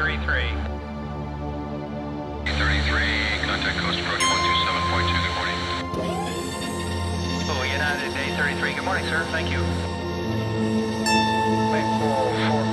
Thirty-three. Thirty-three. contact Coast Approach 127.2, good morning. Oh, United Day thirty-three. good morning, sir, thank you. Four 4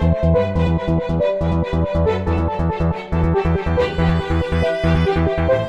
Thank you.